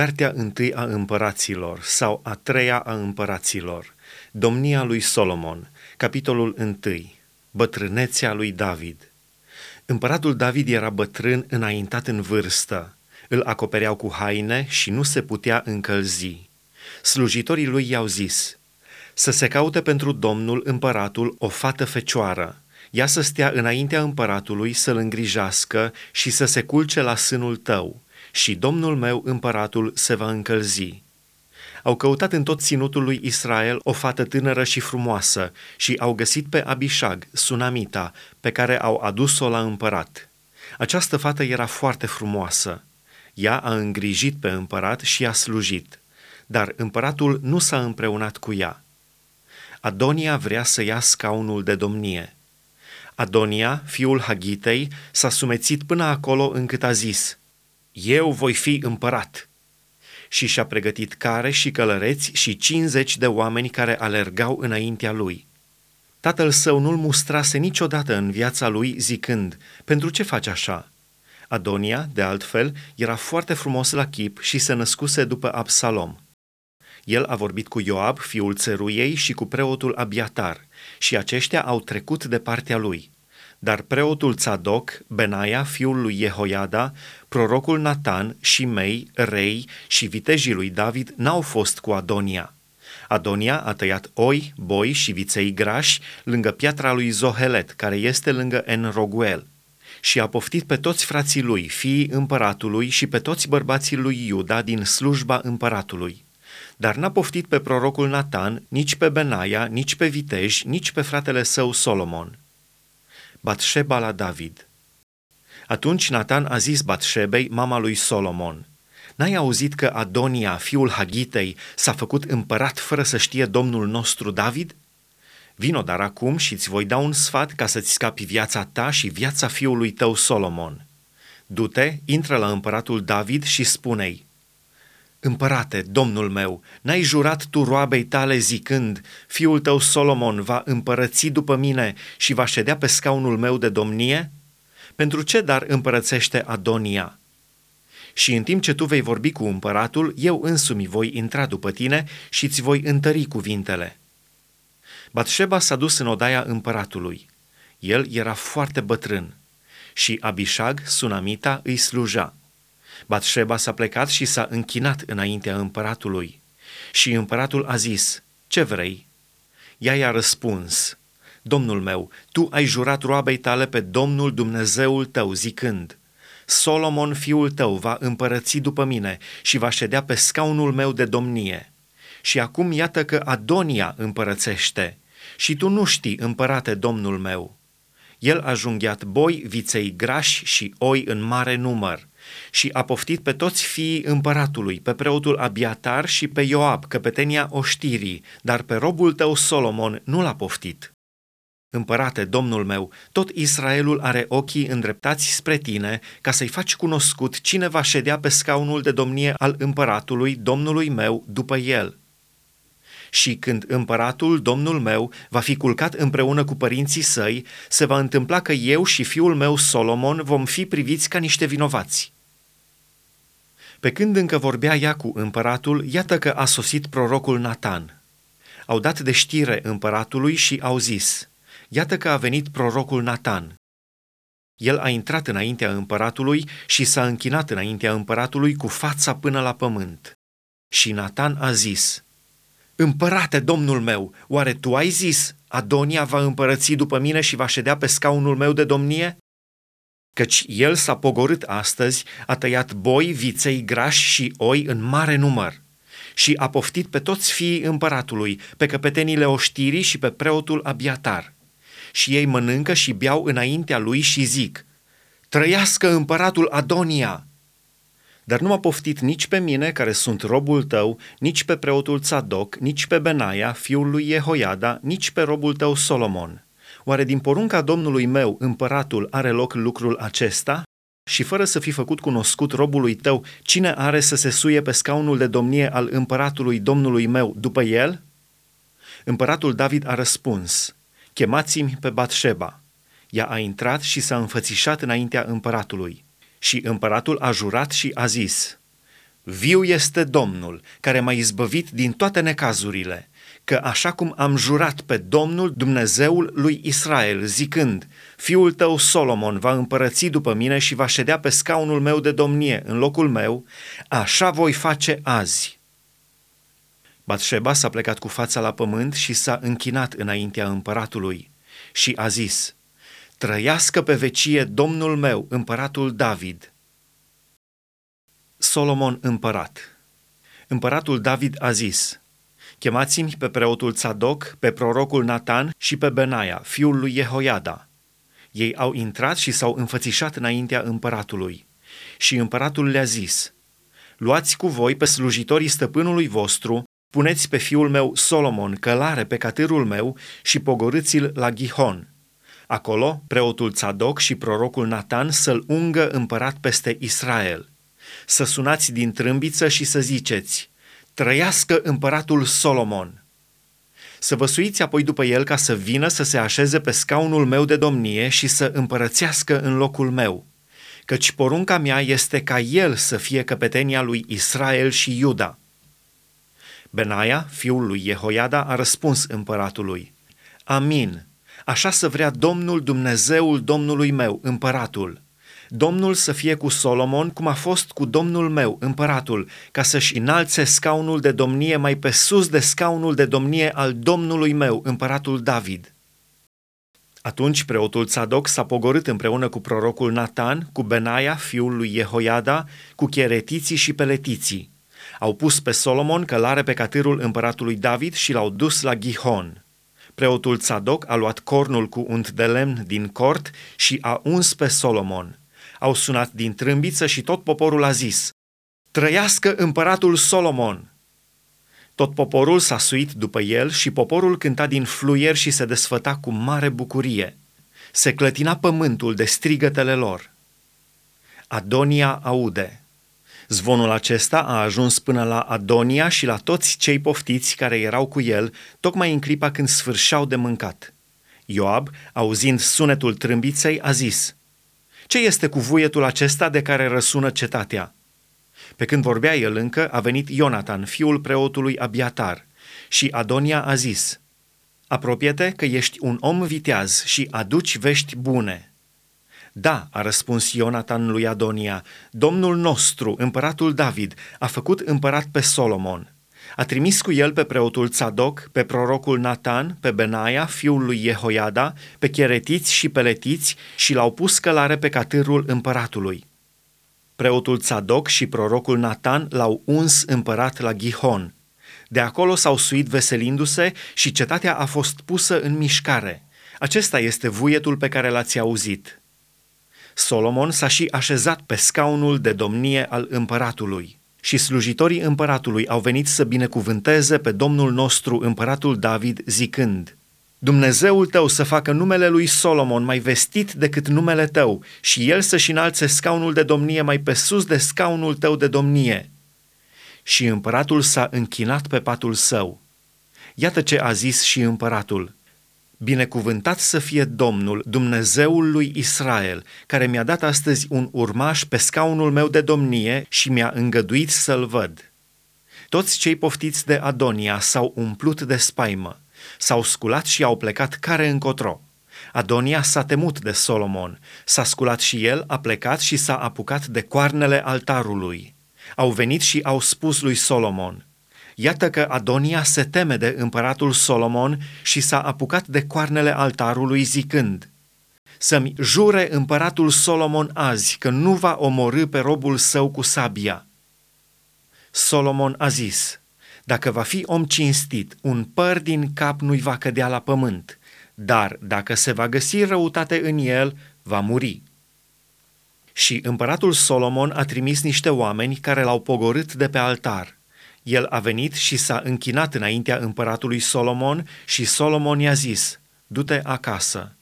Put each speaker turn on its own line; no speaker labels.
Cartea întâi a împăraților sau a treia a împăraților, Domnia lui Solomon, capitolul întâi, Bătrânețea lui David. Împăratul David era bătrân înaintat în vârstă, îl acopereau cu haine și nu se putea încălzi. Slujitorii lui i-au zis, să se caute pentru domnul împăratul o fată fecioară, ea să stea înaintea împăratului să-l îngrijească și să se culce la sânul tău, și domnul meu împăratul se va încălzi. Au căutat în tot ținutul lui Israel o fată tânără și frumoasă și au găsit pe Abishag, Sunamita, pe care au adus-o la împărat. Această fată era foarte frumoasă. Ea a îngrijit pe împărat și a slujit, dar împăratul nu s-a împreunat cu ea. Adonia vrea să ia scaunul de domnie. Adonia, fiul Hagitei, s-a sumețit până acolo încât a zis, Eu voi fi împărat. Și și-a pregătit care și călăreți și 50 de oameni care alergau înaintea lui. Tatăl său nu-l mustrase niciodată în viața lui zicând, Pentru ce faci așa? Adonia, de altfel, era foarte frumos la chip și se născuse după Absalom. El a vorbit cu Ioab, fiul țăruiei, și cu preotul Abiatar, și aceștia au trecut de partea lui. Dar preotul Tzadok, Benaia, fiul lui Jehoiada, prorocul Natan, mei, Rei și vitejii lui David n-au fost cu Adonia. Adonia a tăiat oi, boi și viței grași lângă piatra lui Zohelet, care este lângă Enroguel și a poftit pe toți frații lui, fiii împăratului și pe toți bărbații lui Iuda din slujba împăratului. Dar n-a poftit pe prorocul Natan, nici pe Benaia, nici pe vitej, nici pe fratele său Solomon. Batșeba la David Atunci Natan a zis Batșebei, mama lui Solomon, N-ai auzit că Adonia, fiul Hagitei, s-a făcut împărat fără să știe domnul nostru David? Vino dar acum și îți voi da un sfat ca să-ți scapi viața ta și viața fiului tău Solomon. Du-te, intră la împăratul David și spune-i, Împărate, domnul meu, n-ai jurat tu roabei tale zicând, fiul tău Solomon va împărăți după mine și va ședea pe scaunul meu de domnie? Pentru ce dar împărățește Adonia? Și în timp ce tu vei vorbi cu împăratul, eu însumi voi intra după tine și îți voi întări cuvintele. Batșeba s-a dus în odaia împăratului. El era foarte bătrân și Abishag, sunamita, îi sluja. Batșeba s-a plecat și s-a închinat înaintea împăratului. Și împăratul a zis, ce vrei? Ea i-a răspuns, Domnul meu, tu ai jurat roabei tale pe Domnul Dumnezeul tău, zicând, Solomon, fiul tău, va împărăți după mine și va ședea pe scaunul meu de domnie. Și acum iată că Adonia împărățește și tu nu știi, împărate, domnul meu. El a junghiat boi, viței grași și oi în mare număr și a poftit pe toți fiii împăratului, pe preotul Abiatar și pe Ioab, căpetenia oștirii, dar pe robul tău Solomon nu l-a poftit. Împărate, domnul meu, tot Israelul are ochii îndreptați spre tine ca să-i faci cunoscut cine va ședea pe scaunul de domnie al împăratului, domnului meu, după el. Și când împăratul, domnul meu, va fi culcat împreună cu părinții săi, se va întâmpla că eu și fiul meu Solomon vom fi priviți ca niște vinovați. Pe când încă vorbea ea cu împăratul, iată că a sosit prorocul Natan. Au dat de știre împăratului și au zis, iată că a venit prorocul Natan. El a intrat înaintea împăratului și s-a închinat înaintea împăratului cu fața până la pământ. Și Natan a zis, Împărate, domnul meu, oare tu ai zis, Adonia va împărăți după mine și va ședea pe scaunul meu de domnie? Căci el s-a pogorât astăzi, a tăiat boi, viței, grași și oi în mare număr și a poftit pe toți fiii împăratului, pe căpetenile oștirii și pe preotul Abiatar. Și ei mănâncă și beau înaintea lui și zic, Trăiască împăratul Adonia! Dar nu m-a poftit nici pe mine, care sunt robul tău, nici pe preotul Tzadok, nici pe Benaia, fiul lui Jehoiada, nici pe robul tău Solomon. Oare din porunca domnului meu, împăratul, are loc lucrul acesta? Și fără să fi făcut cunoscut robului tău, cine are să se suie pe scaunul de domnie al împăratului domnului meu după el? Împăratul David a răspuns, chemați-mi pe Batșeba. Ea a intrat și s-a înfățișat înaintea împăratului. Și împăratul a jurat și a zis, Viu este Domnul, care m-a izbăvit din toate necazurile, că așa cum am jurat pe Domnul Dumnezeul lui Israel, zicând, Fiul tău Solomon va împărăți după mine și va ședea pe scaunul meu de domnie în locul meu, așa voi face azi. Batșeba s-a plecat cu fața la pământ și s-a închinat înaintea împăratului și a zis, Trăiască pe vecie Domnul meu, împăratul David. Solomon împărat Împăratul David a zis, Chemați-mi pe preotul Tzadok, pe prorocul Natan și pe Benaia, fiul lui Jehoiada. Ei au intrat și s-au înfățișat înaintea împăratului. Și împăratul le-a zis, Luați cu voi pe slujitorii stăpânului vostru, puneți pe fiul meu Solomon călare pe catârul meu și pogorâți-l la Gihon. Acolo, preotul Tzadok și prorocul Natan să-l ungă împărat peste Israel. Să sunați din trâmbiță și să ziceți, Trăiască împăratul Solomon! Să vă suiți apoi după el ca să vină să se așeze pe scaunul meu de domnie și să împărățească în locul meu, căci porunca mea este ca el să fie căpetenia lui Israel și Iuda. Benaia, fiul lui Jehoiada, a răspuns împăratului, Amin, așa să vrea Domnul Dumnezeul Domnului meu, împăratul, Domnul să fie cu Solomon cum a fost cu Domnul meu, împăratul, ca să-și înalțe scaunul de domnie mai pe sus de scaunul de domnie al Domnului meu, împăratul David. Atunci preotul Tzadok s-a pogorât împreună cu prorocul Natan, cu Benaia, fiul lui Jehoiada, cu cheretiții și peletiții. Au pus pe Solomon călare pe catârul împăratului David și l-au dus la Gihon. Preotul Tzadok a luat cornul cu unt de lemn din cort și a uns pe Solomon au sunat din trâmbiță și tot poporul a zis, Trăiască împăratul Solomon! Tot poporul s-a suit după el și poporul cânta din fluier și se desfăta cu mare bucurie. Se clătina pământul de strigătele lor. Adonia aude. Zvonul acesta a ajuns până la Adonia și la toți cei poftiți care erau cu el, tocmai în clipa când sfârșeau de mâncat. Ioab, auzind sunetul trâmbiței, a zis – ce este cu vuietul acesta de care răsună cetatea? Pe când vorbea el încă, a venit Ionatan, fiul preotului Abiatar, și Adonia a zis, Apropie-te că ești un om viteaz și aduci vești bune. Da, a răspuns Ionatan lui Adonia, Domnul nostru, împăratul David, a făcut împărat pe Solomon – a trimis cu el pe preotul Tzadok, pe prorocul Natan, pe Benaia, fiul lui Jehoiada, pe cheretiți și peletiți și l-au pus călare pe catârul împăratului. Preotul Tzadok și prorocul Natan l-au uns împărat la Gihon. De acolo s-au suit veselindu-se și cetatea a fost pusă în mișcare. Acesta este vuietul pe care l-ați auzit. Solomon s-a și așezat pe scaunul de domnie al împăratului și slujitorii împăratului au venit să binecuvânteze pe Domnul nostru împăratul David zicând, Dumnezeul tău să facă numele lui Solomon mai vestit decât numele tău și el să-și înalțe scaunul de domnie mai pe sus de scaunul tău de domnie. Și împăratul s-a închinat pe patul său. Iată ce a zis și împăratul – Binecuvântat să fie Domnul, Dumnezeul lui Israel, care mi-a dat astăzi un urmaș pe scaunul meu de domnie și mi-a îngăduit să-l văd. Toți cei poftiți de Adonia s-au umplut de spaimă, s-au sculat și au plecat care încotro. Adonia s-a temut de Solomon, s-a sculat și el, a plecat și s-a apucat de coarnele altarului. Au venit și au spus lui Solomon – Iată că Adonia se teme de împăratul Solomon și s-a apucat de coarnele altarului zicând, Să-mi jure împăratul Solomon azi că nu va omorâ pe robul său cu sabia. Solomon a zis, dacă va fi om cinstit, un păr din cap nu-i va cădea la pământ, dar dacă se va găsi răutate în el, va muri. Și împăratul Solomon a trimis niște oameni care l-au pogorât de pe altar – el a venit și s-a închinat înaintea împăratului Solomon și Solomon i-a zis, du-te acasă.